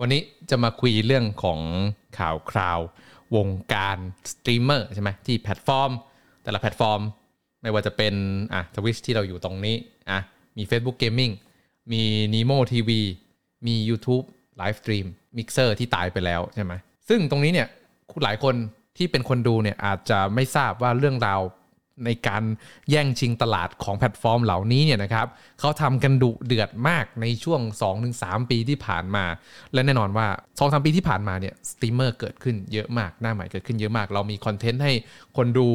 วันนี้จะมาคุยเรื่องของข่าวคราว วงการสตรีมเมอร์ใช่ไหมที่แพลตฟอร์ม แต่ละแพลตฟอร์ม ไม่ว่าจะเป็นอะ Twitch ที่เราอยู่ตรงนี้อะมี Facebook Gaming มี Nimo TV มี YouTube Live Stream Mixer ที่ตายไปแล้วใช่ไหมซึ่งตรงนี้เนี่ยหลายคนที่เป็นคนดูเนี่ยอาจจะไม่ทราบว่าเรื่องราว ในการแย่งชิงตลาดของแพลตฟอร์มเหล่านี้เนี่ยนะครับเขาทำกันดุเดือดมากในช่วง 2-3 ปีที่ผ่านมา และแน่นอนว่า 2-3 ปีที่ผ่านมาเนี่ยสตรีมเมอร์เกิดขึ้นเยอะมาก หน้าใหม่เกิดขึ้นเยอะมาก เรามีคอนเทนต์ให้คนดู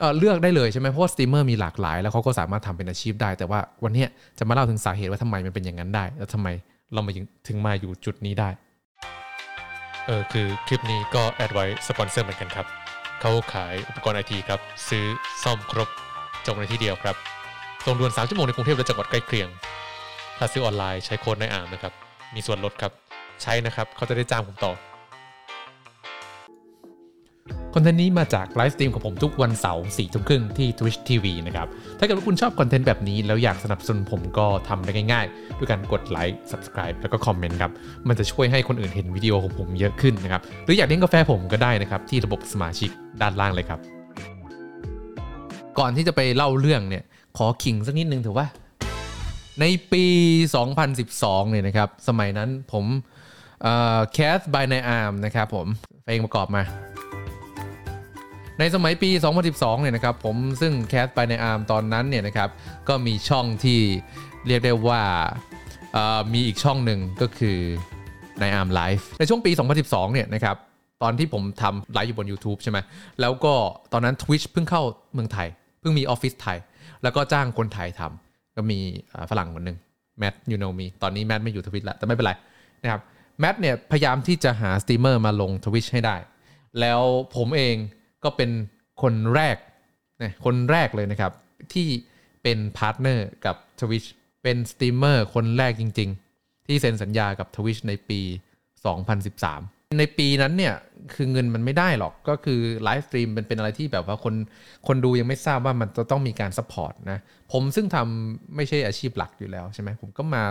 เเลือกได้เลยใช่ไหมเพราะสตรีมเมอร์มีหลากหลาย แล้วเขาก็สามารถทำเป็นอาชีพได้ แต่ว่าวันนี้จะมาเล่าถึงสาเหตุว่าทำไมมันเป็นอย่างนั้นได้ แล้วทำไมเรามาถึงมาอยู่จุดนี้ได้เออคือคลิปนี้ก็แอดไว้สปอนเซอร์เหมือนกันครับ เขาขายอุปกรณ์ไอทีครับ ซื้อซ่อมครบจบในที่เดียวครับส่งด่วน 3 ชั่วโมงในกรุงเทพและจังหวัดใกล้เคียง ถ้าซื้อออนไลน์ใช้โค้ดด้านล่างนะครับ มีส่วนลดครับ ใช้นะครับ เขาจะได้จ้างผมต่อ คอนเทนต์นี้มาจากไลฟ์สตรีมของผมทุกวันเสาร์สี่ทุ่มครึ่งที่ Twitch TV นะครับ ถ้าเกิดว่าคุณชอบคอนเทนต์แบบนี้ แล้วอยากสนับสนุนผมก็ทำได้ง่ายๆ ด้วยการกดไลค์ Subscribe แล้วก็คอมเมนต์ครับ มันจะช่วยให้คนอื่นเห็นวิดีโอของผมเยอะขึ้นนะครับ หรืออยากเลี้ยงกาแฟผมก็ได้นะครับ ที่ระบบสมาชิกด้านล่างเลยครับ ก่อนที่จะไปเล่าเรื่องเนี่ยขอขิงสักนิดนึงถือว่า ในปี 2012 เนี่ยนะครับ สมัยนั้นผมแคสบายในอาร์มนะครับผมเพลงประกอบมา ในสมัยปี 2012 เนี่ยนะครับผมซึ่งแคสไปในอาร์มตอนนั้นเนี่ยนะครับก็มีช่องที่เรียกได้ว่ามีอีกช่องหนึ่งก็คือในอาร์มไลฟ์ในช่วงปี 2012 เนี่ยนะครับตอนที่ผมทำไลฟ์อยู่บน YouTube ใช่ไหมแล้วก็ตอนนั้น Twitch เพิ่งเข้าเมืองไทย เพิ่งมีออฟฟิศไทย แล้วก็จ้างคนไทยทำก็มีฝรั่งคนหนึ่งแมทยูโนมีตอนนี้แมทไม่อยู่ Twitch แล้วแต่ไม่เป็นไรนะครับแมทเนี่ยพยายามที่จะหาสตรีมเมอร์มาลง Twitch ให้ได้ แล้วผมเอง ก็เป็นคนแรกนะคนแรกเลยนะครับ ที่เป็นพาร์ทเนอร์กับ Twitch เป็นสตรีมเมอร์คนแรกจริง ๆ ที่เซ็นสัญญากับ Twitch ในปี 2013 ในปีนั้นเนี่ย คือเงินมันไม่ได้หรอกก็คือไลฟ์สตรีมเป็นเป็นอะไรที่แบบว่าคนคนดูยังไม่ทราบว่ามันจะต้องมีการ support นะ ผมซึ่งทำไม่ใช่อาชีพหลักอยู่แล้วใช่ไหมผมก็มา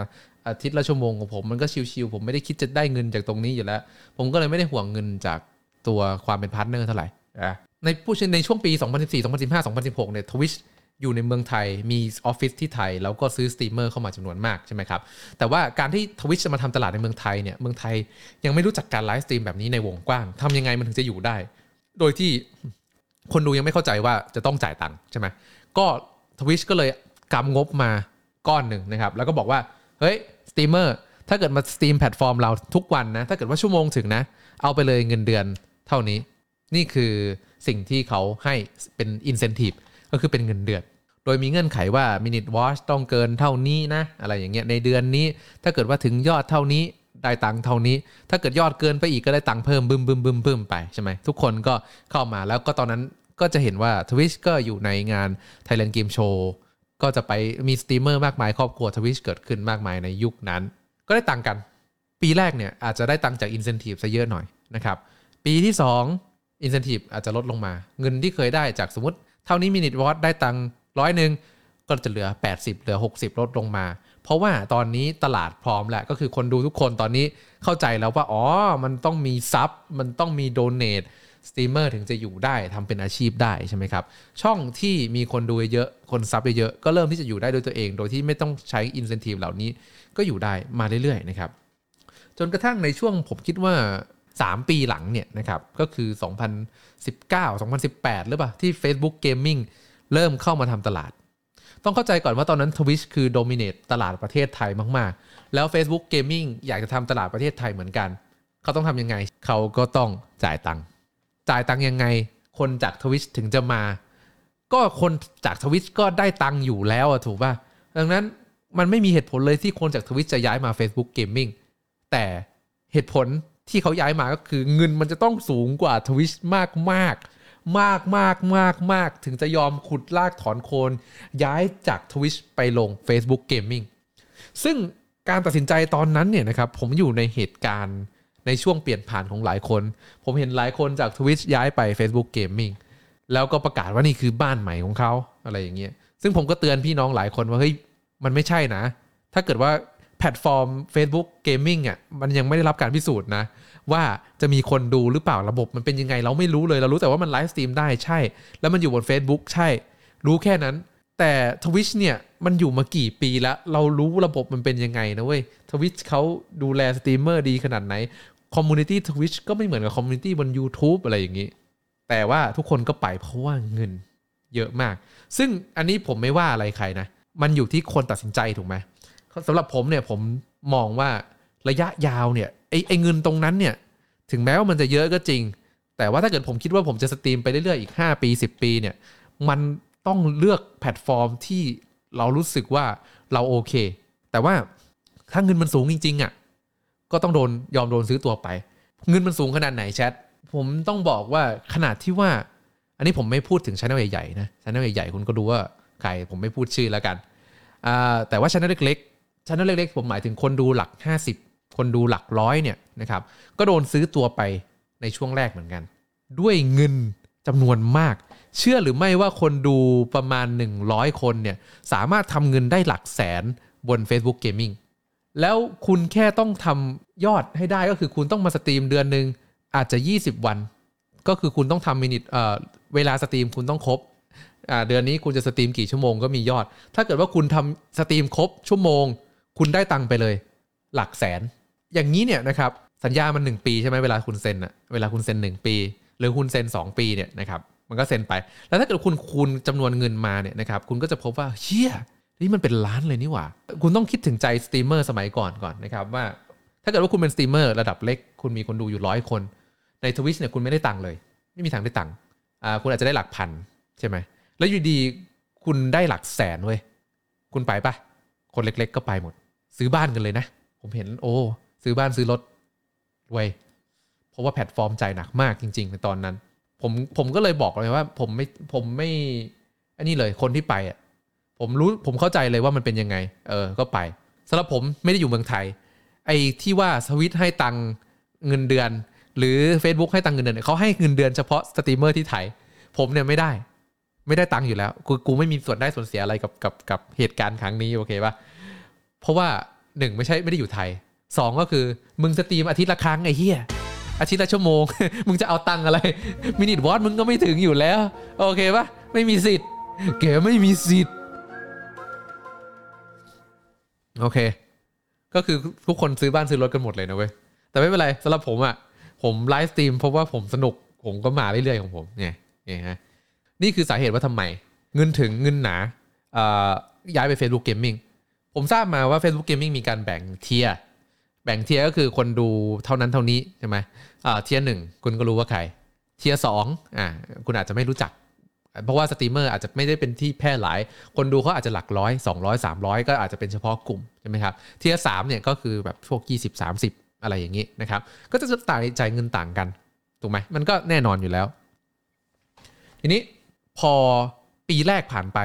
อาทิตย์ละชั่วโมงของผมมันก็ชิวๆผมไม่ได้คิดจะได้เงินจากตรงนี้อยู่แล้ว ผมก็เลยไม่ได้ห่วงเงินจากตัวความเป็นพาร์ทเนอร์เท่าไหร่ นะในผู้ในช่วงปี 2014 2015 2016 เนี่ย Twitchอยู่ในเมืองไทยมีออฟฟิศที่ไทย แล้วก็ซื้อสตรีมเมอร์เข้ามาจำนวนมากใช่ไหมครับ แต่ว่าการที่ Twitch จะมาทำตลาดในเมืองไทยเนี่ยเมืองไทยยังไม่รู้จักการไลฟ์สตรีมแบบนี้ในวงกว้างทำยังไงมันถึงจะอยู่ได้ โดยที่คนดูยังไม่เข้าใจว่าจะต้องจ่ายตังค์ใช่ไหมก็ Twitch ก็เลยกำงบมาก้อนหนึ่งนะครับ แล้วก็บอกว่าเฮ้ยสตรีมเมอร์ถ้าเกิดมาสตรีมแพลตฟอร์มเราทุกวันนะถ้าเกิดว่าชั่วโมงถึงนะ เอาไปเลยเงินเดือนเท่านี้ นี่คือสิ่งที่เขาให้เป็น incentive ก็คือเป็นเงินเดือน โดยมีเงื่อนไขว่า minute watch ต้องเกินเท่านี้นะ อะไรอย่างเงี้ยในเดือนนี้ ถ้าเกิดว่าถึงยอดเท่านี้ได้ตังค์เท่านี้ ถ้าเกิดยอดเกินไปอีกก็ได้ตังค์เพิ่มบึมบึมบึมบึมไปใช่ไหมทุกคนก็เข้ามาแล้วก็ตอนนั้นก็จะเห็นว่า Twitch ก็อยู่ในงาน Thailand Game Show ก็จะไปมีสตรีมเมอร์มากมาย ครอบครัว Twitch เกิดขึ้นมากมายในยุคนั้น ก็ได้ตังค์กัน ปีแรกเนี่ยอาจจะได้ตังค์จาก incentive ซะเยอะหน่อยนะครับ ปีที่ 2 incentive อาจจะลดลงมา เงินที่เคยได้จากสมมติ เท่านี้ minute watch ได้ตังค์ร้อยหนึ่งก็จะเหลือ 80 เหลือ 60 ลดลงมา เพราะว่าตอนนี้ตลาดพร้อมแล้วก็คือคนดูทุกคนตอนนี้เข้าใจแล้วว่า อ๋อ มันต้องมีซับมันต้องมีโดเน a สตรีมเมอร์ถึงจะอยู่ได้ทำเป็นอาชีพได้ใช่ไหมครับ ช่องที่มีคนดูเยอะคน sub เยอะก็เริ่มที่จะอยู่ได้ด้วยตัวเอง โดยที่ไม่ต้องใช้ incentive เหล่านี้ก็อยู่ได้มาเรื่อยๆนะครับจนกระทั่งในช่วงผมคิดว่า 3 ปีหลังเนี่ยนะครับก็คือ 2019 2018 หรือเปล่าที่ Facebook Gaming เริ่มเข้ามาทำตลาด ต้องเข้าใจก่อนว่าตอนนั้น Twitch คือ dominate ตลาดประเทศไทยมากๆ แล้ว Facebook Gaming อยากจะทำตลาดประเทศไทยเหมือนกัน เขาต้องทำยังไง เขาก็ต้องจ่ายตังค์จ่ายตังค์ยังไง คนจาก Twitch ถึงจะมา ก็คนจาก Twitch ก็ได้ตังค์อยู่แล้วถูกป่ะดังนั้นมันไม่มีเหตุผลเลยที่คนจาก Twitch จะย้ายมา Facebook Gaming แต่เหตุผล ที่เขาย้ายมาก็คือเงินมันจะต้องสูงกว่า Twitch มากมากมากมากมากมากถึงจะยอมขุดลากถอนโคน ย้ายจาก Twitch ไปลง Facebook Gaming ซึ่งการตัดสินใจตอนนั้นเนี่ยนะครับผมอยู่ในเหตุการณ์ในช่วงเปลี่ยนผ่านของหลายคน ผมเห็นหลายคนจาก Twitch ย้ายไป Facebook Gaming แล้วก็ประกาศว่านี่คือบ้านใหม่ของเขาอะไรอย่างเงี้ยซึ่งผมก็เตือนพี่น้องหลายคนว่าเฮ้ยมันไม่ใช่นะ ถ้าเกิดว่า แพลตฟอร์ม Facebook Gaming อะมันยังไม่ได้รับการพิสูจน์นะ ว่าจะมีคนดูหรือเปล่าระบบมันเป็นยังไงเราไม่รู้เลยเรารู้แต่ว่ามันไลฟ์สตรีมได้ใช่ แล้วมันอยู่บน Facebook ใช่ รู้แค่นั้น แต่ Twitch เนี่ยมันอยู่มากี่ปีแล้ว เรารู้ระบบมันเป็นยังไงนะเว้ย Twitch เขาดูแลสตรีมเมอร์ดีขนาดไหนคอมมูนิตี้ Twitch ก็ไม่เหมือนกับคอมมูนิตี้บน YouTube อะไรอย่างนี้ แต่ว่าทุกคนก็ไปเพราะว่าเงินเยอะมาก ซึ่งอันนี้ผมไม่ว่าอะไรใครนะ มันอยู่ที่คนตัดสินใจถูกไหม สำหรับผมเนี่ยผมมองว่าระยะยาวเนี่ยไอ้ไอเงินตรงนั้นเนี่ย ถึงแม้ว่ามันจะเยอะก็จริง แต่ว่าถ้าเกิดผมคิดว่าผมจะสตรีมไปเรื่อยๆอีก 5 ปี 10 ปีเนี่ย มันต้องเลือกแพลตฟอร์มที่เรารู้สึกว่าเราโอเค แต่ว่าถ้าเงินมันสูงจริงๆอะ่ะก็ต้องโดนยอมโดนซื้อตัวไป เงินมันสูงขนาดไหนแชทผมต้องบอกว่าขนาดที่ว่า อันนี้ผมไม่พูดถึงช anel ใหญ่ๆนะช anel ใหญ่ๆคุณก็ดูว่าใครผมไม่พูดชื่อแล้วกันแต่ว่าช anel เล็ก ช anel เล็กๆผมหมายถึงคนดูหลัก 50 คนดูหลักร้อยเนี่ยนะครับก็โดนซื้อตัวไปในช่วงแรกเหมือนกัน ด้วยเงินจำนวนมาก เชื่อหรือไม่ว่าคนดูประมาณ 100 คนเนี่ยสามารถทำเงินได้หลักแสนบน Facebook Gaming แล้วคุณแค่ต้องทำยอดให้ได้ก็คือคุณต้องมาสตรีมเดือนหนึ่งอาจจะ 20 วัน ก็คือคุณต้องทำ minute เวลาสตรีมคุณต้องครบเดือนนี้คุณจะสตรีมกี่ชั่วโมงก็มียอด ถ้าเกิดว่าคุณทำสตรีมครบชั่วโมง คุณได้ตังค์ไปเลย หลักแสน อย่างนี้เนี่ยนะครับสัญญามัน 1 ปีใช่ไหมเวลาคุณเซ็นอะเวลาคุณเซ็น 1 ปี หรือคุณเซ็น 2 ปีเนี่ยนะครับมันก็เซ็นไป แล้วถ้าเกิดคุณคูณจำนวนเงินมาเนี่ยนะครับคุณก็จะพบว่าเชี่ยนี่มันเป็นล้านเลยนี่หว่า คุณต้องคิดถึงใจสตรีมเมอร์สมัยก่อนก่อนนะครับว่า ถ้าเกิดว่าคุณเป็นสตรีมเมอร์ระดับเล็ก คุณมีคนดูอยู่ร้อยคน ใน Twitch เนี่ยคุณไม่ได้ตังค์เลย ไม่มีทางได้ตังค์อ่าคุณอาจจะได้หลักพันใช่ไหมแล้วอยู่ดีคุณได้หลักแสนเว้ยคุณไปปะคนเล็ก ๆ ก็ไปหมด ซื้อบ้านกันเลยนะ ผมเห็นโอ้ซื้อบ้านซื้อรถเว้ยเพราะว่าแพลตฟอร์มจ่ายหนักมากจริง ๆ ในตอนนั้น ผมผมก็เลยบอกเลยว่า ผมไม่ผมไม่อันนี้เลยคนที่ไปอะผมรู้ผมเข้าใจเลยว่ามันเป็นยังไง เออก็ไปสำหรับผมไม่ได้อยู่เมืองไทย ไอ้ที่ว่าสวิตให้ตังเงินเดือน หรือ Facebook ให้ตังเงินเดือนเขาให้เงินเดือนเฉพาะสตรีมเมอร์ที่ไทย ผมเนี่ยไม่ได้ ไม่ได้ตังอยู่แล้วกูกูไม่มีส่วนได้ส่วนเสียอะไรกับกับกับเหตุการณ์ครั้งนี้โอเคปะ เพราะว่าหนึ่งไม่ใช่ไม่ได้อยู่ไทยสองก็คือมึงสตรีมอาทิตย์ละครั้งไอ้เหี้ยอาทิตย์ละชั่วโมง มึงจะเอาตังค์อะไร minute watch มึงก็ไม่ถึงอยู่แล้ว โอเคปะไม่มีสิทธิ์แกไม่มีสิทธิ์โอเค ก็คือทุกคนซื้อบ้านซื้อรถกันหมดเลยนะเว้ย แต่ไม่เป็นไรสำหรับผมอะ่ะ ผมไลฟ์สตรีมเพราะว่าผมสนุก ผมก็มาเรื่อยๆของผมเนี่ยเนี่ยฮะนี่คือสาเหตุว่าทำไม เงินถึงเงินหนาอ่าย้ายไป Facebook Gaming ผมทราบมาว่า Facebook Gaming มีการแบ่ง tier แบ่ง tier ก็คือคนดูเท่านั้นเท่านี้ใช่ไหมอ่า tier หนึ่งคุณก็รู้ว่าใคร tier สองอ่าคุณอาจจะไม่รู้จัก เพราะว่าสตรีมเมอร์อาจจะไม่ได้เป็นที่แพร่หลาย คนดูเขาอาจจะหลักร้อย200 300 ก็อาจจะเป็นเฉพาะกลุ่มใช่ไหมครับ tier สามเนี่ยก็คือแบบพวก 20 30 อะไรอย่างนี้นะครับ ก็จะต่างจ่ายเงินต่างกันถูกไหมมันก็แน่นอนอยู่แล้ว ทีนี้พอปีแรกผ่านไป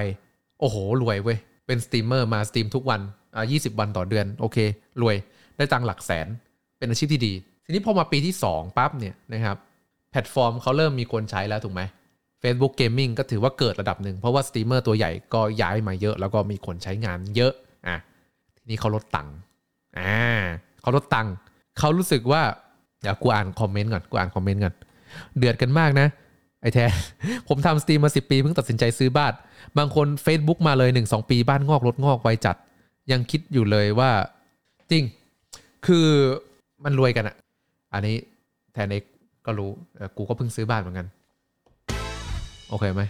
โอ้โหรวยเว้ย เป็นสตรีมเมอร์มาสตรีมทุกวันอ่า20วันต่อเดือนโอเค รวยได้ตังค์หลักแสน เป็นอาชีพที่ดี ทีนี้พอมาปีที่ 2 ปั๊บเนี่ยนะครับแพลตฟอร์มเขาเริ่มมีคนใช้แล้วถูกไหม Facebook Gaming ก็ถือว่าเกิดระดับหนึ่ง เพราะว่าสตรีมเมอร์ตัวใหญ่ก็ย้ายมาเยอะ แล้วก็มีคนใช้งานเยอะอะทีนี้เขาลดตังค์อ่าเขาลดตังค์เขารู้สึกว่าเดี๋ยวกูอ่านคอมเมนต์ก่อนกูอ่านคอมเมนต์ก่อนเดือดกันมากนะ แท้ ผมทำสตรีมมาสิปีเพิ่งตัดสินใจซื้อบ้าน บางคน Facebook มาเลย 1-2 ปีบ้านงอกรถงอกไวจัด ยังคิดอยู่เลยว่า จริง คือมันรวยกันอะอันนี้แทนเอกก็รู้กูก็เพิ่งซื้อบ้านเหมือนกัน โอเคไหม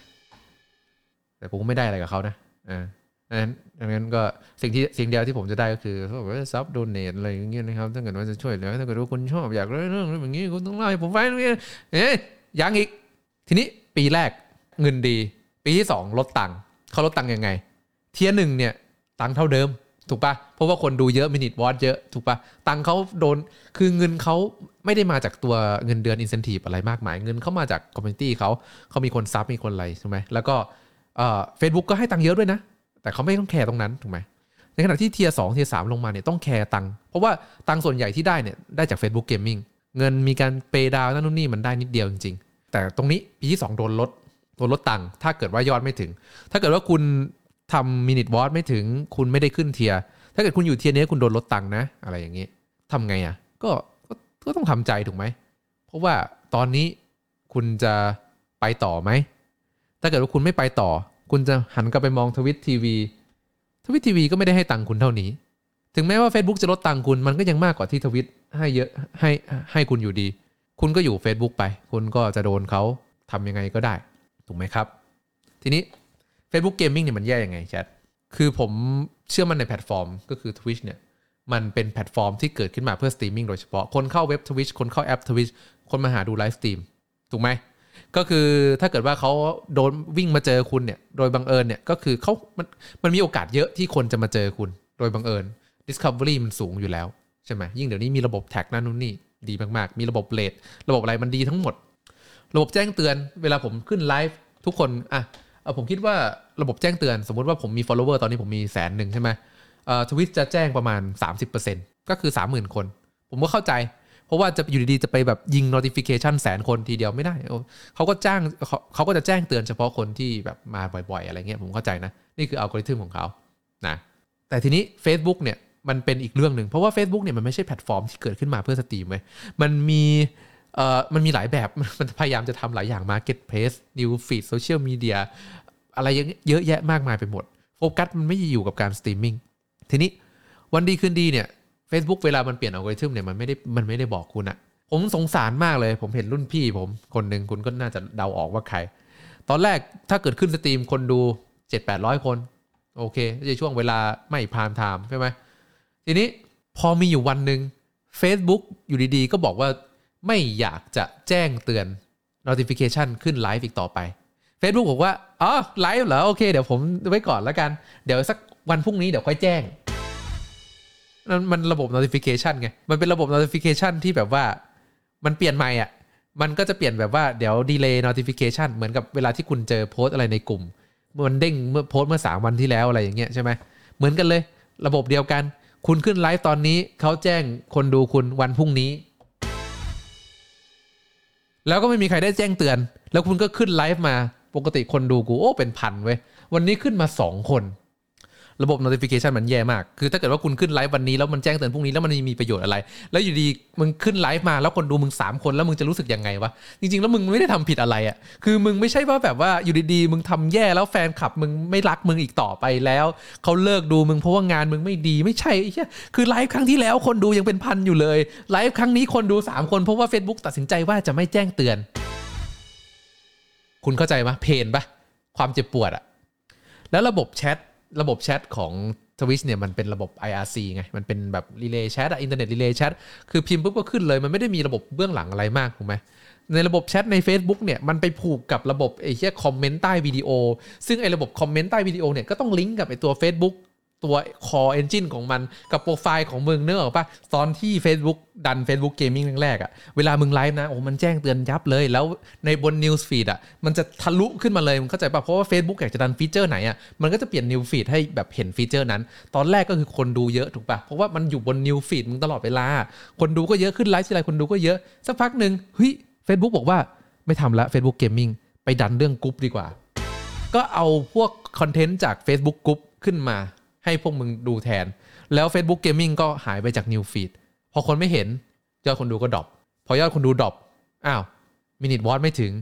แต่กูไม่ได้อะไรกับเขานะอ่าดังนั้นดังนั้นก็สิ่งที่สิ่งเดียวที่ผมจะได้ก็คือเขาบอกว่า sub donate อะไรอย่างเงี้ยนะครับถ้าเกิดว่าจะช่วยเหลือถ้าเกิดว่าคุณชอบอยากเรื่องเรื่องแบบนี้คุณต้องเล่าให้ผมฟังนะเอ๊ะยังอีก ทีนี้ปีแรกเงินดี ปีที่สองลดตังค์เขาลดตังค์ยังไง เทียร์หนึ่งเนี่ย ตังค์เท่าเดิม ถูกปะเพราะว่าคนดูเยอะมินิทวอตเยอะถูกปะตังค์เขาโดนคือเงินเขาไม่ได้มาจากตัวเงินเดือนอินเซนティブอะไรมากมาย เงินเขามาจากคอมมูนิตี้เขาเขามีคนซับมีคนอะไรใช่ไหมแล้วก็เอ่อเฟซบุ๊กก็ให้ตังค์เยอะด้วยนะ แต่เขาไม่ต้องแคร์ตรงนั้นถูกไหมในขณะที่เทียร์สองเทียร์สามลงมาเนี่ยต้องแคร์ตังค์เพราะว่าตังค์ส่วนใหญ่ที่ได้เนี่ยได้จาก Facebook Gaming เงินมีการเปย์ดาวนั่นนู่นนี่มันได้นิดเดียวจริงๆ แต่ตรงนี้ปีที่สองโดนลดโดนลดตังค์ถ้าเกิดว่ายอดไม่ถึง ถ้าเกิดว่าคุณทำ minute watch ไม่ถึง คุณไม่ได้ขึ้น tier ถ้าเกิดคุณอยู่ tier นี้คุณโดนลดตังค์นะ อะไรอย่างนี้ทำไงอะก็ก็ก็ต้องทำใจถูกไหม เพราะว่าตอนนี้คุณจะไปต่อไหม ถ้าเกิดว่าคุณไม่ไปต่อ คุณจะหันกลับไปมองทวิตทีวีทวิตทีวีก็ไม่ได้ให้ตังค์คุณเท่านี้ ถึงแม้ว่า Facebook จะลดตังค์คุณมันก็ยังมากกว่าที่ทวิตให้เยอะให้ให้คุณอยู่ดี คุณก็อยู่ Facebook ไป คุณก็จะโดนเขาทำยังไงก็ได้ ถูกไหมครับ ทีนี้ Facebook Gaming เนี่ยมันแย่ยังไงแชทคือผมเชื่อมันในแพลตฟอร์มก็คือ Twitch เนี่ยมันเป็นแพลตฟอร์มที่เกิดขึ้นมาเพื่อสตรีมมิ่งโดยเฉพาะ คนเข้าเว็บ Twitch คนเข้าแอป Twitch คนมาหาดูไลฟ์สตรีมถูกไหมก็คือถ้าเกิดว่าเขา browsing มาเจอคุณเนี่ยโดยบังเอิญเนี่ยก็คือเขามันมันมีโอกาสเยอะที่คนจะมาเจอคุณ โดยบังเอิญ Discovery มันสูงอยู่แล้วใช่ไหมยิ่งเดี๋ยวนี้มีระบบ tag นั่นนู่นนี่ ดีมากๆ มีระบบ raid ระบบอะไรมันดีทั้งหมด ระบบแจ้งเตือน เวลาผมขึ้นไลฟ์ทุกคนอะเออผมคิดว่าระบบแจ้งเตือน สมมุติว่าผมมี follower ตอนนี้ผมมีแสนหนึ่งใช่ไหมเอ่อ Twitch จะแจ้งประมาณ 30%ก็คือ 30,000 คน ผมก็เข้าใจ เพราะว่าจะอยู่ดีๆ จะไปแบบยิง notification แสนคนทีเดียวไม่ได้ เขาก็แจ้งเขาเขาก็จะแจ้งเตือนเฉพาะคนที่แบบมาบ่อยๆ อะไรเงี้ยผมเข้าใจนะ นี่คืออัลกอริทึมของเขานะแต่ทีนี้ Facebook เนี่ย มันเป็นอีกเรื่องหนึ่งเพราะว่า Facebook เนี่ยมันไม่ใช่แพลตฟอร์มที่เกิดขึ้นมาเพื่อสตรีมเว้มันมีเอ่อมันมีหลายแบบมันพยายามจะทำหลายอย่าง Marketplace News Feed Social Media อะไรเยอะเยอะแยะมากมายไปหมด โฟกัสมันไม่ได้อยู่กับการสตรีมมิ่งทีนี้วันดีคืนดีเนี่ย Facebook เวลามันเปลี่ยนอัลกอริทึมเนี่ยมันไม่ได้มันไม่ได้บอกคุณอะผมสงสารมากเลย ผมเห็นรุ่นพี่ผมคนหนึ่งคุณก็น่าจะเดาออกว่าใคร ตอนแรกถ้าเกิดขึ้นสตรีมคนดู 7-800 คน โอเคในช่วงเวลาไม่ prime time ใช่ไหม ทีนี้พอมีอยู่วันหนึ่ง Facebook อยู่ดีๆ ก็บอกว่าไม่อยากจะแจ้งเตือน notification ขึ้นไลฟ์อีกต่อไป Facebook บอกว่าอ๋อไลฟ์เหรอ โอเค เดี๋ยวผมไว้ก่อนแล้วกัน เดี๋ยวสักวันพรุ่งนี้เดี๋ยวค่อยแจ้งมันมันระบบ notification ไง มันเป็นระบบ notification ที่แบบว่ามันเปลี่ยนใหม่อะ มันก็จะเปลี่ยนแบบว่าเดี๋ยว delay notification เหมือนกับเวลาที่คุณเจอโพสอะไรในกลุ่มมันเด้งเมื่อโพสเมื่อสามวันที่แล้วอะไรอย่างเงี้ยใช่ไหมเหมือนกันเลย ระบบเดียวกัน คุณขึ้นไลฟ์ตอนนี้เขาแจ้งคนดูคุณวันพรุ่งนี้ แล้วก็ไม่มีใครได้แจ้งเตือน แล้วคุณก็ขึ้นไลฟ์มาปกติคนดูกูโอ้เป็นพันเว้ยวันนี้ขึ้นมาสองคน ระบบ notification มันแย่มาก คือถ้าเกิดว่าคุณขึ้นไลฟ์วันนี้แล้วมันแจ้งเตือนพรุ่งนี้แล้วมันมีประโยชน์อะไร แล้วอยู่ดีมึงขึ้นไลฟ์มาแล้วคนดูมึง 3 คนแล้วมึงจะรู้สึกยังไงวะ จริงๆ แล้วมึงไม่ได้ทำผิดอะไรอะ่ะ คือมึงไม่ใช่ว่าแบบว่าอยู่ดีๆ มึงทำแย่แล้วแฟนคลับมึงไม่รักมึงอีกต่อไปแล้ว เขาเลิกดูมึงเพราะว่างานมึงไม่ดีไม่ใช่คือไลฟ์ครั้งที่แล้วคนดูยังเป็นพันอยู่เลยไลฟ์ครั้งนี้คนดู 3 คนเพราะว่า Facebook ตัดสินใจว่าจะไม่แจ้งเตือน คุณเข้าใจไหม pain ปะความเจ็บปวดอะแล้วระบบแชท ระบบแชทของ Twitch เนี่ยมันเป็นระบบ IRC ไง มันเป็นแบบ relay chat อะ Internet Relay Chat คือพิมพ์ปุ๊บก็ขึ้นเลย มันไม่ได้มีระบบเบื้องหลังอะไรมากถูกไหมในระบบแชทใน Facebook เนี่ยมันไปผูกกับระบบไอ้แค่คอมเมนต์ใต้วิดีโอ ซึ่งไอ้ระบบคอมเมนต์ใต้วิดีโอเนี่ยก็ต้องลิงก์กับไอ้ตัว Facebook ตัว core engine ของมันกับโปรไฟล์ของมึงนึกออกปะตอนที่ Facebook ดัน Facebook Gaming แรกๆอะเวลามึงไลฟ์นะโอ้มันแจ้งเตือนยับเลย แล้วในบน News Feed อะมันจะทะลุขึ้นมาเลยมึงเข้าใจปะเพราะว่า Facebook อยากจะดันฟีเจอร์ไหนอะมันก็จะเปลี่ยน News Feed ให้แบบเห็นฟีเจอร์นั้น ตอนแรกก็คือคนดูเยอะถูกปะเพราะว่ามันอยู่บน News Feed มึงตลอดเวลา คนดูก็เยอะขึ้นไลฟ์ทีไรคนดูก็เยอะสักพักหนึ่งเฮ้ย Facebook บอกว่าไม่ทำละ Facebook Gaming ไปดันเรื่องกรุ๊ปดีกว่า ก็เอาพวกคอนเทนต์จาก Facebook กรุ๊ปขึ้นมา ให้พวกมึงดูแทน แล้ว Facebook Gaming ก็หายไปจาก News Feed พอคนไม่เห็นยอดคนดูก็ drop พอยอดคนดู drop อ้าว minute watch ไม่ถึง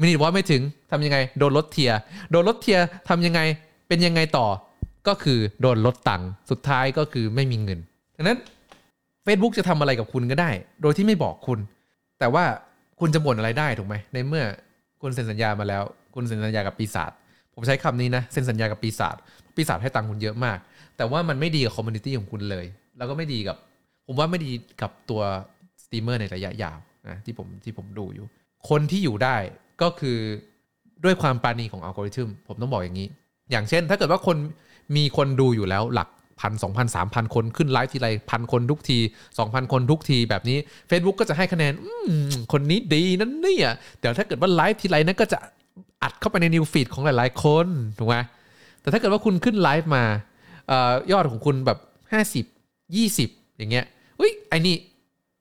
minute watch ไม่ถึงทำยังไง โดนลด tierโดนลด tier ทำยังไงเป็นยังไงต่อ ก็คือโดนลดตังค์สุดท้ายก็คือไม่มีเงินดังนั้น Facebook จะทำอะไรกับคุณก็ได้ โดยที่ไม่บอกคุณ แต่ว่าคุณจะบ่นอะไรได้ถูกไหมในเมื่อคุณเซ็นสัญญามาแล้ว คุณเซ็นสัญญากับปีศาจผมใช้คำนี้นะเซ็นสัญญากับปีศาจ ปีศาจให้ตังค์คุณเยอะมาก แต่ว่ามันไม่ดีกับ community ของคุณเลย แล้วก็ไม่ดีกับ ผมว่าไม่ดีกับตัวสตรีมเมอร์ในระยะยาวนะที่ผมที่ผมดูอยู่ คนที่อยู่ได้ก็คือด้วยความปราณีของอัลกอริทึมผมต้องบอกอย่างนี้ อย่างเช่น ถ้าเกิดว่าคนมีคนดูอยู่แล้วหลักพันสองพันสามพันคนขึ้นไลฟ์ทีไรพันคนทุกทีสองพันคนทุกทีแบบนี้ Facebook ก็จะให้คะแนนอืคนนี้ดีนั่นเนี่ยเดี๋ยวถ้าเกิดว่าไลฟ์ทีไรนั้นก็จะอัดเข้าไปใน News Feed ของหลาย ๆ คนถูกไหม แต่ถ้าเกิดว่าคุณขึ้นไลฟ์มาออยอดของคุณแบบห้าสิบยี่สิบอย่างเงี้ยอุ้ยไอ้นี่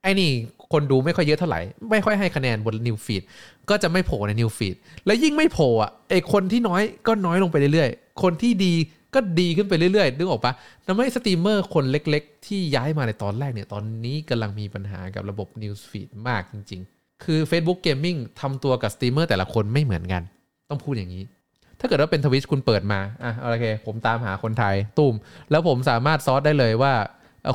ไอ้นี่คนดูไม่ค่อยเยอะเท่าไหร่ ไม่ค่อยให้คะแนนบน News Feed ก็จะไม่โผล่ใน News Feed และยิ่งไม่โผล่อะไอคนที่น้อยก็น้อยลงไปเรื่อยๆ คนที่ดีก็ก็ดีขึ้นไปเรื่อยๆนึกออกปะทำให้สตรีมเมอร์คนเล็กๆ ที่ย้ายมาในตอนแรกเนี่ย ตอนนี้กำลังมีปัญหากับระบบ News Feed มากจริง ๆ คือ Facebook Gaming ทำตัวกับสตรีมเมอร์แต่ละคนไม่เหมือนกัน ต้องพูดอย่างนี้ ถ้าเกิดว่าเป็น Twitch คุณเปิดมาอะโอเค ผมตามหาคนไทยตุ้ม แล้วผมสามารถซอสได้เลยว่า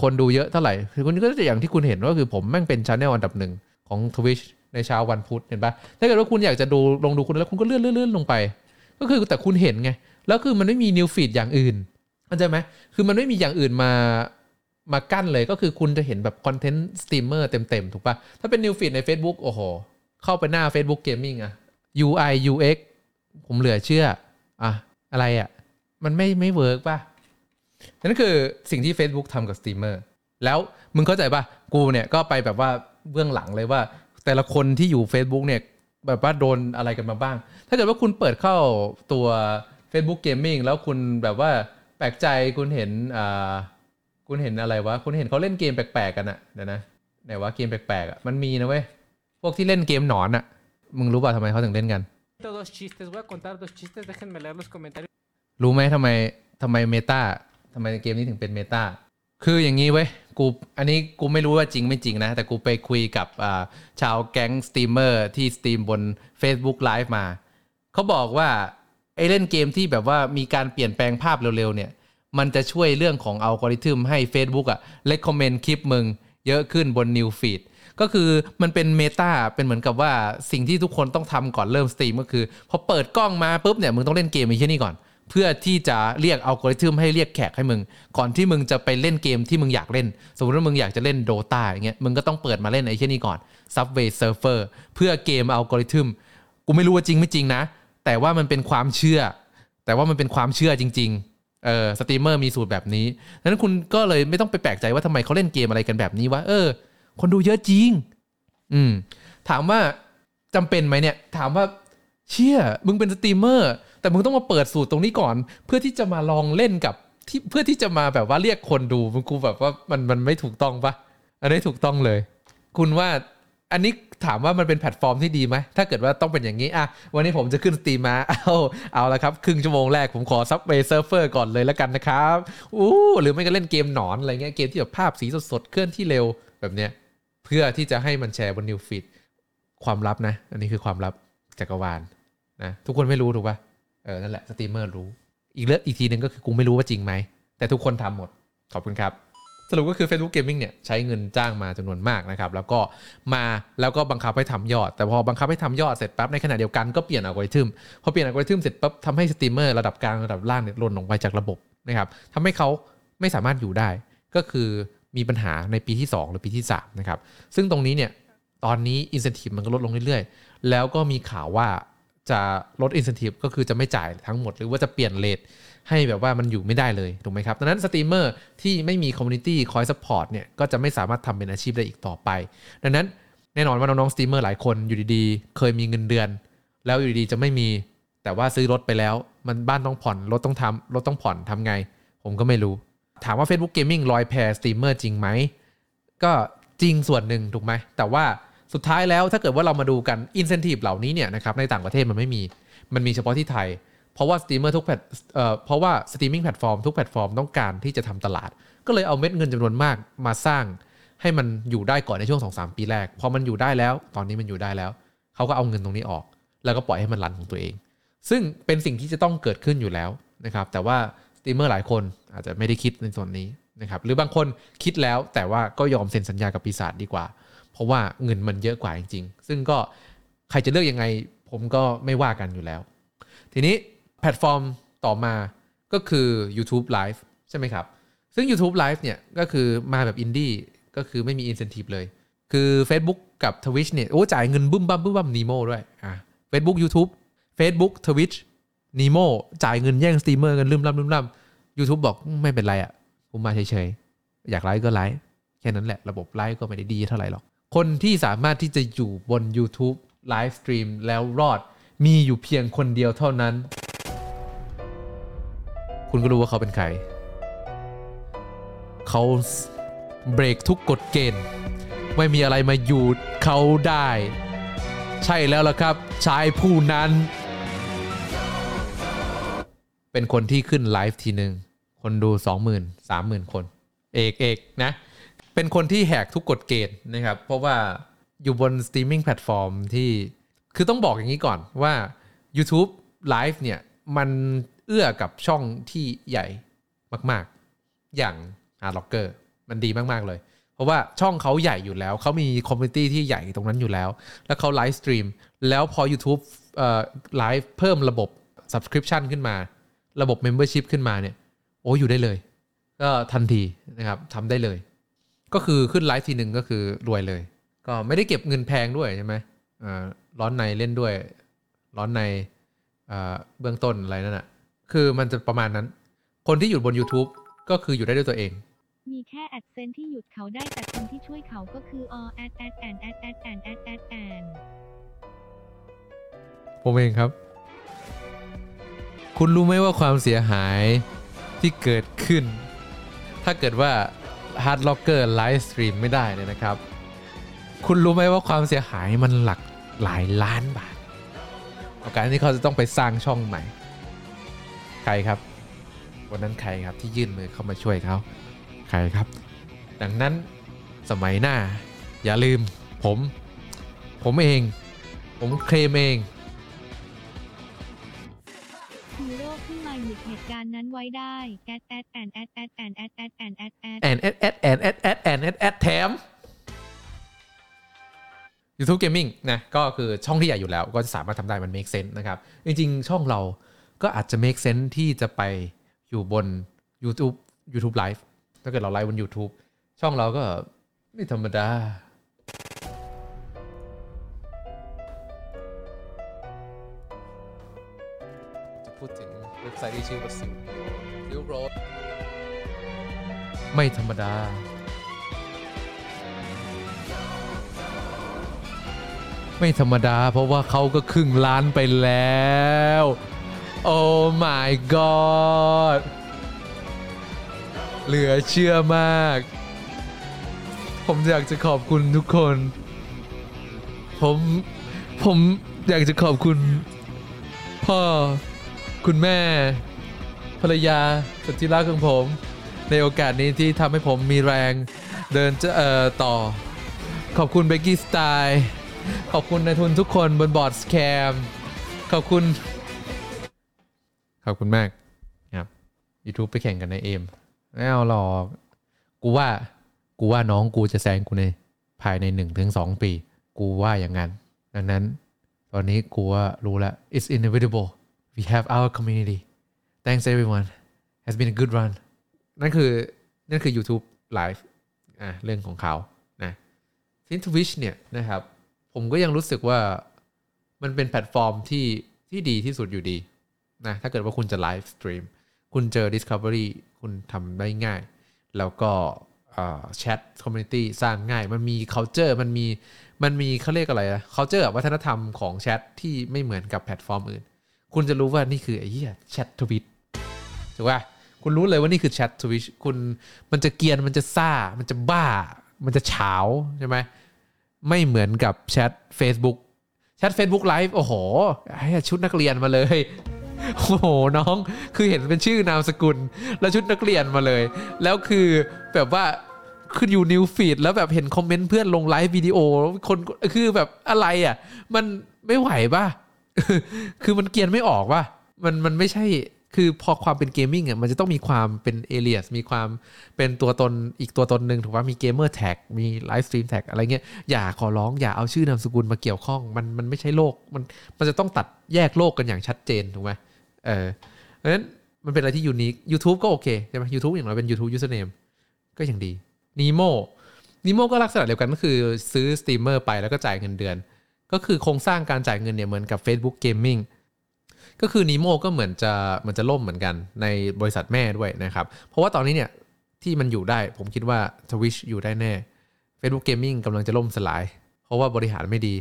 คนดูเยอะเท่าไหร่คือคุณก็จะอย่างที่คุณเห็นว่าคือผมแม่งเป็น channel อันดับหนึ่งของ Twitch ในเช้าวันพุธเห็นปะถ้าเกิดว่าคุณอยากจะดูลงดูคุณแล้วคุณก็เลื่อนเลื่อนเลื่อนลงไป ก็คือแต่คุณเห็นไง แล้วคือมันไม่มี News Feed อย่างอื่นเข้าใจไหมคือมันไม่มีอย่างอื่นมามากั้นเลยก็คือคุณจะเห็นแบบคอนเทนต์สตรีมเมอร์เต็มๆ ถูกปะถ้าเป็น News Feed ใน Facebook โอ้โห เข้าไปหน้า Facebook Gaming อะ UI UX ผมเหลือเชื่ออะอะไรอะมันไม่ไม่ work ป่ะนั่นคือสิ่งที่ Facebook ทำกับสตรีมเมอร์แล้วมึงเข้าใจป่ะ กูเนี่ยก็ไปแบบว่าเบื้องหลังเลยว่า แต่ละคนที่อยู่ Facebook เนี่ยแบบว่าโดนอะไรกันมาบ้าง ถ้าเกิดว่าคุณเปิดเข้าตัว Facebook Gaming แล้วคุณแบบว่าแปลกใจคุณเห็นอ่าคุณเห็นอะไรวะ คุณเห็นเขาเล่นเกมแปลกๆกันอะเดี๋ยวนะไหนวะเกมแปลกๆอะมันมีนะเว้ยพวกที่เล่นเกมหนอนอะมึงรู้ป่ะทำไมเขาถึงเล่นกัน dos chistes. Voy a contar dos chistes. Déjenme leer los comentarios. รู้ไหมทำไมทำไม meta ทำไมเกมนี้ถึงเป็น meta คืออย่างนี้เว้ยกูอันนี้กูไม่รู้ว่าจริงไม่จริงนะ แต่กูไปคุยกับอ่าชาวแก๊งสตรีมเมอร์ที่สตรีมบน Facebook Live มา เขาบอกว่าไอเล่นเกมที่แบบว่ามีการเปลี่ยนแปลงภาพเร็วๆเนี่ย มันจะช่วยเรื่องของอัลกอริทึมให้ Facebook อะ recommend คลิปมึงเยอะขึ้นบน New Feed ก็คือมันเป็น meta เป็นเหมือนกับว่าสิ่งที่ทุกคนต้องทำก่อนเริ่มสตรีมก็คือพอเปิดกล้องมาปุ๊บเนี่ยมึงต้องเล่นเกมไอ้ที่นี่ก่อน เพื่อที่จะเรียกอัลกอริทึมให้เรียกแขกให้มึง ก่อนที่มึงจะไปเล่นเกมที่มึงอยากเล่น สมมติว่ามึงอยากจะเล่น Dota อย่างเงี้ยมึงก็ต้องเปิดมาเล่นไอ้ที่นี่ก่อน Subway Surfer เพื่อเกมอัลกอริทึมกูไม่รู้ว่าจริงไม่จริงนะ แต่ว่ามันเป็นความเชื่อ แต่ว่ามันเป็นความเชื่อจริงๆเออสตรีมเมอร์มีสูตรแบบนี้ดังนั้นคุณก็เลยไม่ต้องไปแปลกใจว่าทำไมเขาเล่นเกมอะไรกันแบบนี้วะเออ คนดูเยอะจริง อืม ถามว่าจำเป็นไหมเนี่ย ถามว่าเชี่ยมึงเป็นสตรีมเมอร์ แต่มึงต้องมาเปิดสูตรตรงนี้ก่อน เพื่อที่จะมาลองเล่นกับที่เพื่อที่จะมาแบบว่าเรียกคนดูมึงกูแบบว่ามันมันไม่ถูกต้องปะอันนี้ถูกต้องเลย คุณว่าอันนี้ถามว่ามันเป็นแพลตฟอร์มที่ดีไหม ถ้าเกิดว่าต้องเป็นอย่างนี้อะวันนี้ผมจะขึ้นสตรีมมาเอาเอาละครับ ครึ่งชั่วโมงแรกผมขอ Subway Surfer ก่อนเลยแล้วกันนะครับอู้หรือไม่ก็เล่นเกมหนอนอะไรเงี้ยเกมที่แบบภาพสีสดๆเคลื่อนที่เร็วแบบเนี้ย เพื่อที่จะให้มันแชร์บน News Feed ความลับนะ อันนี้คือความลับจักรวาลนะทุกคนไม่รู้ถูกปะเออนั่นแหละสตรีมเมอร์รู้ อีกเรื่องอีกทีหนึ่งก็คือกูไม่รู้ว่าจริงไหม แต่ทุกคนทำหมด ขอบคุณครับ สรุปก็คือ Facebook Gaming เนี่ยใช้เงินจ้างมาจำนวนมากนะครับ แล้วก็มาแล้วก็บังคับให้ทำยอด แต่พอบังคับให้ทำยอดเสร็จปั๊บในขณะเดียวกันก็เปลี่ยนอัลกอริทึมพอเปลี่ยนอัลกอริทึมเสร็จปั๊บทำให้สตรีมเมอร์ระดับกลางระดับล่างเนี่ยหล่นลงไปจากระบบนะครับทำให้เขาไม่สามารถอยู่ได้ ก็คือ มีปัญหาในปีที่ 2 หรือปีที่3นะครับซึ่งตรงนี้เนี่ยตอนนี้ incentive มันก็ลดลงเรื่อยๆ แล้วก็มีข่าวว่าจะลด incentive ก็คือจะไม่จ่ายทั้งหมด หรือว่าจะเปลี่ยน rate ให้แบบว่ามันอยู่ไม่ได้เลยถูกไหมครับดังนั้นสตรีมเมอร์ที่ไม่มี community คอย support เนี่ยก็จะไม่สามารถทำเป็นอาชีพได้อีกต่อไป ดังนั้นแน่นอนว่าน้องๆสตรีมเมอร์หลายคนอยู่ดีๆ เคยมีเงินเดือน แล้วอยู่ดีๆจะไม่มีแต่ว่าซื้อรถไปแล้ว มันบ้านต้องผ่อนรถต้องทำรถต้องผ่อนทำไง ผมก็ไม่รู้ ถามว่า Facebook Gaming ลอยแพสตรีมเมอร์จริงไหม ก็จริงส่วนหนึ่งถูกไหม แต่ว่าสุดท้ายแล้วถ้าเกิดว่าเรามาดูกัน incentive เหล่านี้เนี่ยนะครับในต่างประเทศมันไม่มี มันมีเฉพาะที่ไทย เพราะว่าสตรีมเมอร์ทุกแพลตเอ่อเพราะว่าสตรีมมิ่งแพลตฟอร์มทุกแพลตฟอร์มต้องการที่จะทำตลาด ก็เลยเอาเม็ดเงินจำนวนมากมาสร้างให้มันอยู่ได้ก่อนในช่วง 2-3 ปีแรก พอมันอยู่ได้แล้ว ตอนนี้มันอยู่ได้แล้ว เขาก็เอาเงินตรงนี้ออก แล้วก็ปล่อยให้มัน run ของตัวเอง ซึ่งเป็นสิ่งที่จะต้องเกิดขึ้นอยู่แล้วนะครับ แต่ว่า สตรีมเมอร์หลายคนอาจจะไม่ได้คิดในส่วนนี้นะครับหรือบางคนคิดแล้วแต่ว่าก็ยอมเซ็นสัญญากับปีศาจดีกว่า เพราะว่าเงินมันเยอะกว่าจริงๆ ซึ่งก็ใครจะเลือกยังไง ผมก็ไม่ว่ากันอยู่แล้ว ทีนี้แพลตฟอร์มต่อมาก็คือ YouTube Live ใช่ไหมครับ ซึ่ง YouTube Live เนี่ยก็คือมาแบบอินดี้ก็คือไม่มี incentive เลย คือ Facebook กับ Twitch เนี่ยโอ้จ่ายเงินบึ้มบั้มบึ้มบั้ม Nimo ด้วยอะ Facebook YouTube Facebook Twitch Nimo จ่ายเงินแย่งสตรีมเมอร์กันลืมล่ำลืมล่ำ YouTube บอกไม่เป็นไรอะผมมาเฉยๆ อยากไลฟ์ก็ไลฟ์แค่นั้นแหละระบบไลฟ์ก็ไม่ได้ดีเท่าไหร่หรอก คนที่สามารถที่จะอยู่บน YouTube ไลฟ์สตรีมแล้วรอดมีอยู่เพียงคนเดียวเท่านั้น คุณก็รู้ว่าเขาเป็นใคร เขาเบรกทุกกฎเกณฑ์ ไม่มีอะไรมาหยุดเขาได้ ใช่แล้วล่ะครับ ชายผู้นั้น เป็นคนที่ขึ้นไลฟ์ทีหนึ่งคนดู 20,000 30,000 คน เอกเอกนะ เป็นคนที่แหกทุกกฎเกณฑ์นะครับ เพราะว่าอยู่บน streaming platform ที่คือต้องบอกอย่างนี้ก่อนว่า YouTube Live เนี่ย มันเอื้อกับช่องที่ใหญ่มากๆ อย่าง Heartrocker มันดีมากๆเลย เพราะว่าช่องเขาใหญ่อยู่แล้ว เขามี community ที่ใหญ่ตรงนั้นอยู่แล้ว แล้วเขา live stream แล้วพอ YouTube เอ่อไลฟ์เพิ่มระบบ Subscription ขึ้นมา ระบบ Membership ขึ้นมาเนี่ยโอ้อยู่ได้เลย ก็ทันทีนะครับทำได้เลย ก็คือขึ้นไลฟ์ทีหนึ่งก็คือรวยเลย ก็ไม่ได้เก็บเงินแพงด้วยใช่ไหมอ่าร้อนในเล่นด้วย ร้อนในอ่าเบื้องต้นอะไรนั่นแหะคือมันจะประมาณนั้น คนที่อยู่บน YouTube ก็คืออยู่ได้ด้วยตัวเอง มีแค่แอดเซนที่หยุดเขาได้แต่คนที่ช่วยเขาก็คืออแอดแอดแอนแอดแอดแอนแอดแอดแอนผมเองครับ คุณรู้ไหมว่าความเสียหายที่เกิดขึ้น ถ้าเกิดว่า Heartrocker live stream ไม่ได้เนี่ยนะครับ คุณรู้ไหมว่าความเสียหายมันหลักหลายล้านบาทโอกาสที่เขาจะต้องไปสร้างช่องใหม่ ใครครับ วันนั้นใครครับที่ยื่นมือเข้ามาช่วยเขาใครครับ ดังนั้นสมัยหน้า อย่าลืมผม ผมเอง ผมเคลมเอง ขึ้นมาหยุดเหตุการณ์นั้นไว้ได้แอดแอดแอนแอดแอดแอนแอดแอดแอนแอดแอดแอนแอดแอดแอนแอดแอดแอนแอดแอดแถม YouTube Gaming นะก็คือช่องที่ใหญ่อยู่แล้วก็จะสามารถทำได้มัน make sense นะครับ จริงๆ ช่องเราก็อาจจะ make sense ที่จะไปอยู่บน YouTube YouTube Live ถ้าเกิดเราไลฟ์บน YouTube ช่องเราก็ไม่ธรรมดา เว็บไซต์ที่ชื่อว่าซิลซิลโรดไม่ธรรมดา ไม่ธรรมดา เพราะว่าเขาก็ครึ่งล้านไปแล้ว โอ้ my god เหลือเชื่อมาก ผมอยากจะขอบคุณทุกคน ผม ผมอยากจะขอบคุณพ่อ คุณแม่ ภรรยาสุดที่รักของผม ในโอกาสนี้ที่ทำให้ผมมีแรงเดินจะเอ่อต่อ ขอบคุณเบกกี้สไตล์ขอบคุณนายทุนทุกคนบนบอร์ดสแคมขอบคุณ ขอบคุณมากครับ YouTube ไปแข่งกันในเอมไม่เอาหรอกกูว่ากูว่าน้องกูจะแซงกูในภายใน1นถึงสปี กูว่าอย่างนั้น ดังนั้น ตอนนี้กูว่ารู้แล้ว it's inevitable we have our community thanks everyone has been a good run นั่นคือนั่นคือ YouTube Live อะเรื่องของเขานะทีนี้ Twitch เนี่ยนะครับ ผมก็ยังรู้สึกว่ามันเป็นแพลตฟอร์มที่ที่ดีที่สุดอยู่ดีนะถ้าเกิดว่าคุณจะ live stream คุณเจอ Discovery คุณทำได้ง่าย แล้วก็แชท community สร้างง่าย มันมี culture มันมีมันมีเขาเรียกอะไรนะ culture วัฒนธรรมของแชทที่ไม่เหมือนกับแพลตฟอร์มอื่น คุณจะรู้ว่านี่คือไอ้เหี้ยแชท Twitchถูกป่ะคุณรู้เลยว่านี่คือแชท Twitch คุณมันจะเกรียนมันจะซ่า มันจะบ้า มันจะเฉาใช่ไหมไม่เหมือนกับแชท Facebook แชท Facebook Live โอ้โหให้ชุดนักเรียนมาเลยโอ้โหน้องคือเห็นเป็นชื่อนามสกุล แล้วชุดนักเรียนมาเลย แล้วคือแบบว่าคืออยู่ news feed แล้วแบบเห็นคอมเมนต์เพื่อนลงไลฟ์วิดีโอคนคือแบบอะไรอะ มันไม่ไหวป่ะ คือมันเกรียนไม่ออกป่ะมันมันไม่ใช่คือพอความเป็น gaming อะมันจะต้องมีความเป็น alias มีความเป็นตัวตนอีกตัวตนหนึ่งถูกป่ะมี gamer tag มี live stream tag อะไรเงี้ยอย่าขอร้องอย่าเอาชื่อนามสกุลมาเกี่ยวข้อง มันมันไม่ใช่โลกมันมันจะต้องตัดแยกโลกกันอย่างชัดเจนถูกไหมเออเพราะฉะนั้นมันเป็นอะไรที่ unique YouTube ก็โอเคใช่ไหม YouTube อย่างน้อยเป็น YouTube username ก็ยังดี Nimo Nimo ก็ลักษณะเดียวกันก็คือซื้อสตรีมเมอร์ไปแล้วก็จ่ายเงินเดือน ก็คือโครงสร้างการจ่ายเงินเนี่ยเหมือนกับ Facebook Gaming ก็คือ Nimo ก็เหมือนจะมันจะล่มเหมือนกันในบริษัทแม่ด้วยนะครับ เพราะว่าตอนนี้เนี่ยที่มันอยู่ได้ผมคิดว่า Twitch อยู่ได้แน่ Facebook Gaming กำลังจะล่มสลาย เพราะว่าบริหารไม่ดี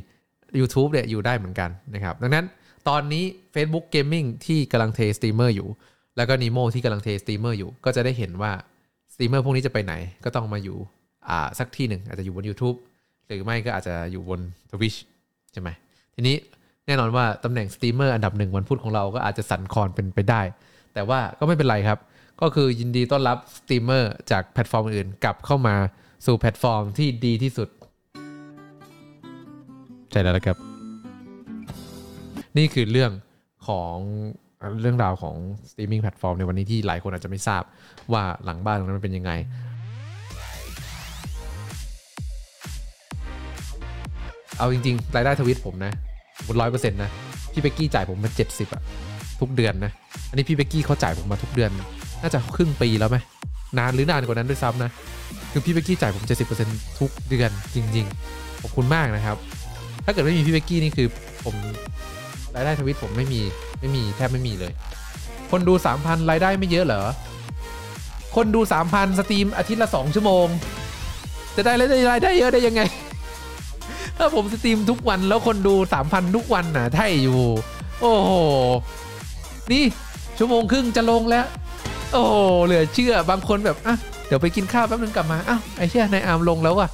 YouTube เนี่ยอยู่ได้เหมือนกันนะครับ ดังนั้นตอนนี้ Facebook Gaming ที่กำลังเทสตรีมเมอร์อยู่ แล้วก็ Nimo ที่กำลังเทสตรีมเมอร์อยู่ ก็จะได้เห็นว่าสตรีมเมอร์พวกนี้จะไปไหนก็ต้องมาอยู่อ่าสักที่หนึ่งอาจจะอยู่บน YouTube หรือไม่ก็อาจจะอยู่บน Twitch ใช่ไหมทีนี้แน่นอนว่าตำแหน่งสตรีมเมอร์อันดับหนึ่งวันพุธของเราก็อาจจะสั่นคลอนเป็นไปได้ แต่ว่าก็ไม่เป็นไรครับ ก็คือยินดีต้อนรับสตรีมเมอร์จากแพลตฟอร์มอื่นกลับเข้ามาสู่แพลตฟอร์มที่ดีที่สุด ใช่แล้วละครับ นี่คือเรื่องของเรื่องราวของ streaming platform ในวันนี้ที่หลายคนอาจจะไม่ทราบว่าหลังบ้านตรงนั้นมันเป็นยังไง เอาจริงๆ รายได้ Twitch ผมนะหมดร้อยเปอร์เซ็นต์นะ พี่เบกกี้จ่ายผมมาเจ็ดสิบอะทุกเดือนนะ อันนี้พี่เบกกี้เขาจ่ายผมมาทุกเดือน น่าจะครึ่งปีแล้วไหมนานหรือนานกว่านั้นด้วยซ้ำนะ คือพี่เบกกี้จ่ายผม70%ทุกเดือนจริงๆ ขอบคุณมากนะครับ ถ้าเกิดไม่มีพี่เบกกี้นี่คือผมรายได้ Twitch ผมไม่มีไม่มีแทบไม่มีเลย คนดู3,000รายได้ไม่เยอะเหรอ คนดู3,000สตรีมอาทิตย์ละ2ชั่วโมง จะได้รายได้เยอะได้ยังไง ถ้าผมสตรีมทุกวันแล้วคนดู3,000ทุกวันน่ะไทยอยู่ โอ้โห นี่ชั่วโมงครึ่งจะลงแล้ว โอ้โหเหลือเชื่อบางคนแบบอะเดี๋ยวไปกินข้าวแป๊บนึงกลับมาอ้าวไอ้เชี่ยนายอาร์มลงแล้วอะ